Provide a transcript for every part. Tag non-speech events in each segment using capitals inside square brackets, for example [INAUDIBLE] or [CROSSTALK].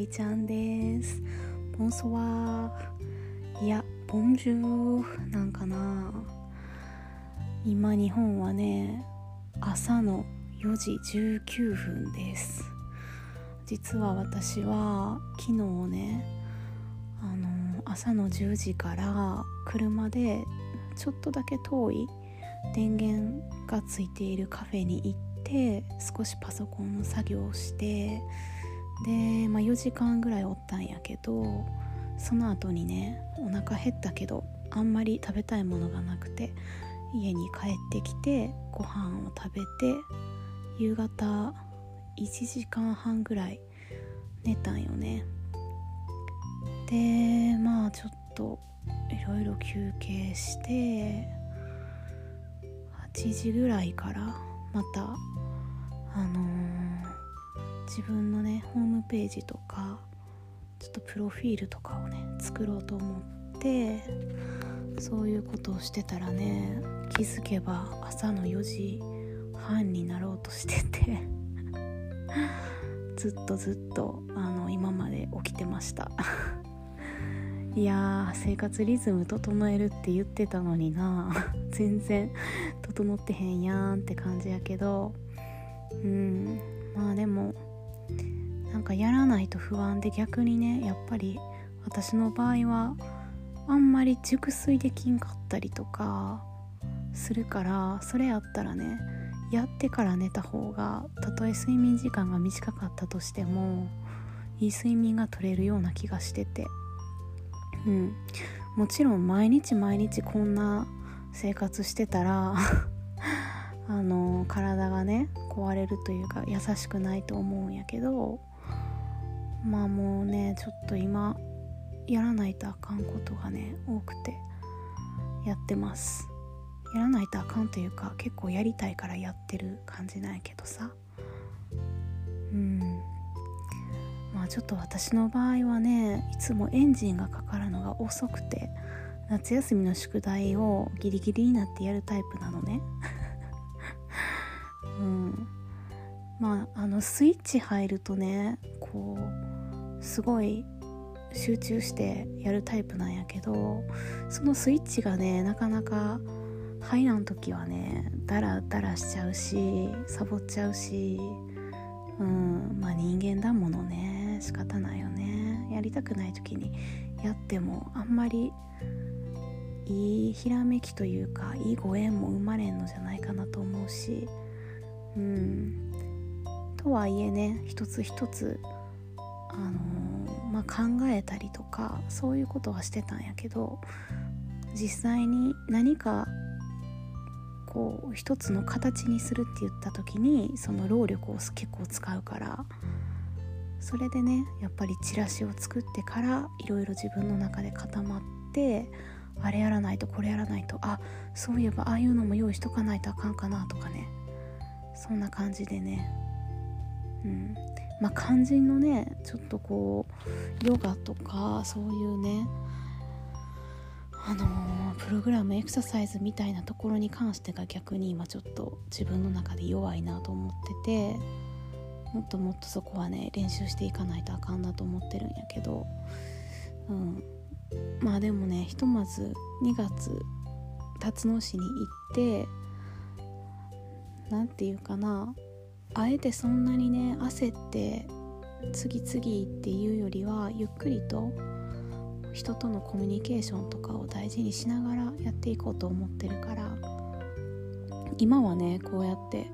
りちゃんです。ボンソワー。いやボンジューなんかな。今日本はね朝の4時19分です。実は私は昨日ねあの朝の10時から車でちょっとだけ遠い電源がついているカフェに行って少しパソコンの作業をしてで、まあ、4時間ぐらいおったんやけどその後にねお腹減ったけどあんまり食べたいものがなくて家に帰ってきてご飯を食べて夕方1時間半ぐらい寝たんよね。でまあちょっといろいろ休憩して8時ぐらいからまたあのー、自分のねホームページとかちょっとプロフィールとかをね作ろうと思ってそういうことをしてたらね気づけば朝の4時半になろうとしてて [LAUGHS] ずっとずっとあの今まで起きてました。いや生活リズム整えるって言ってたのにな。全然整ってへんやんって感じやけど。うん。まあでもなんかやらないと不安で逆にねやっぱり私の場合はあんまり熟睡できんかったりとかするからそれやったらねやってから寝た方がたとえ睡眠時間が短かったとしてもいい睡眠が取れるような気がしてて。うん。もちろん毎日毎日こんな生活してたら [LAUGHS] あの体がね壊れるというか優しくないと思うんやけどまあもうねちょっと今やらないとあかんことがね多くてやってます。やらないとあかんというか結構やりたいからやってる感じなんやけどさ。うん。まあちょっと私の場合はねいつもエンジンがかかるのが遅くて夏休みの宿題をギリギリになってやるタイプなのね。うん。まああのスイッチ入るとねこうすごい集中してやるタイプなんやけどそのスイッチがねなかなか入らん時はねダラダラしちゃうしサボっちゃうしうんまあ人間だものね仕方ないよね。やりたくない時にやってもあんまりいいひらめきというかいいご縁も生まれんのじゃないかなと思うしうん。とはいえね一つ一つあの、まあ、考えたりとかそういうことはしてたんやけど実際に何かこう一つの形にするって言った時にその労力を結構使うからそれでねやっぱりチラシを作ってからいろいろ自分の中で固まってあれやらないとこれやらないとあそういえばああいうのも用意しとかないとあかんかなとかねそんな感じでね。うん。まあ肝心のねちょっとこうヨガとかそういうねあのー、プログラムエクササイズみたいなところに関してが逆に今ちょっと自分の中で弱いなと思っててもっともっとそこはね練習していかないとあかんなと思ってるんやけど。うん。まあでもねひとまず2月辰野市に行って何て言うかなあえてそんなにね焦って次々っていうよりはゆっくりと人とのコミュニケーションとかを大事にしながらやっていこうと思ってるから今はねこうやって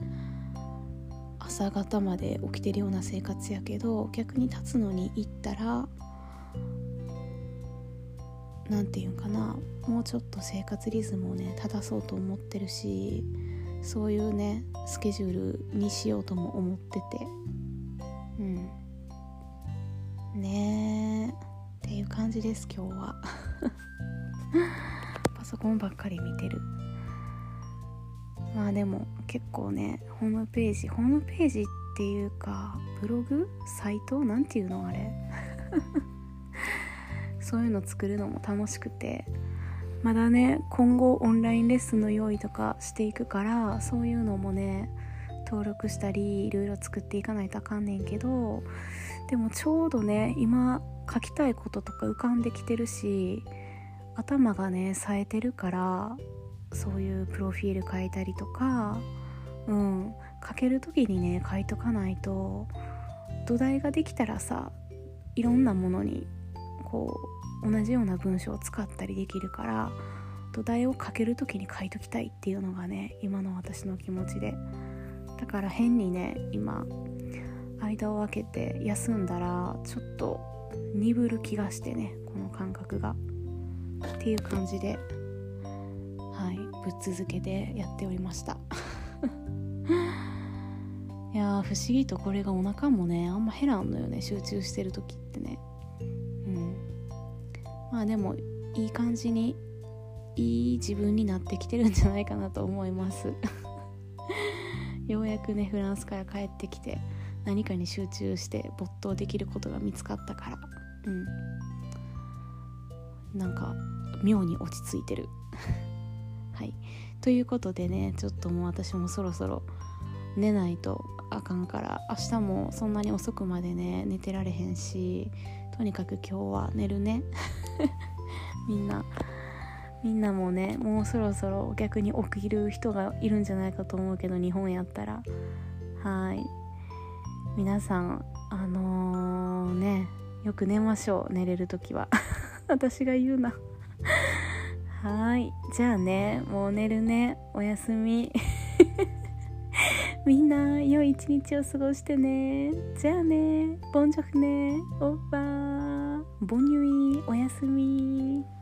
朝方まで起きてるような生活やけど逆に立つのに行ったら何て言うかなもうちょっと生活リズムをね正そうと思ってるしそういうねスケジュールにしようとも思ってて。うん。ねえっていう感じです今日は。[LAUGHS] パソコンばっかり見てる。まあでも結構ねホームページホームページっていうかブログ？サイト？なんていうのあれ？[LAUGHS] そういうの作るのも楽しくて。まだね今後オンラインレッスンの用意とかしていくからそういうのもね登録したりいろいろ作っていかないとあかんねんけどでもちょうどね今書きたいこととか浮かんできてるし頭がね冴えてるからそういうプロフィール書いたりとかうん書ける時にね書いとかないと土台ができたらさいろんなものにこう同じような文章を使ったりできるから土台を書ける時に書いときたいっていうのがね今の私の気持ちで。だから変にね今間を空けて休んだらちょっと鈍る気がしてねこの感覚が。っていう感じではいぶっ続けてやっておりました。[LAUGHS] いや不思議とこれがお腹もねあんま減らんのよね集中してる時ってね。まあでもいい感じにいい自分になってきてるんじゃないかなと思います。[LAUGHS] ようやくねフランスから帰ってきて何かに集中して没頭できることが見つかったから。うん。なんか妙に落ち着いてる。[LAUGHS] はい。ということでねちょっともう私もそろそろ寝ないとあかんから明日もそんなに遅くまでね寝てられへんしとにかく今日は寝るね。[LAUGHS] みんなみんなもねもうそろそろ逆に起きる人がいるんじゃないかと思うけど日本やったら。はい。皆さんあのー、ねよく寝ましょう寝れる時は。[LAUGHS] 私が言うな。[LAUGHS] はい。じゃあねもう寝るね。おやすみ。みんな良い一日を過ごしてね。じゃあね。ボンジョフね。オッパー。ボンニュイおやすみ。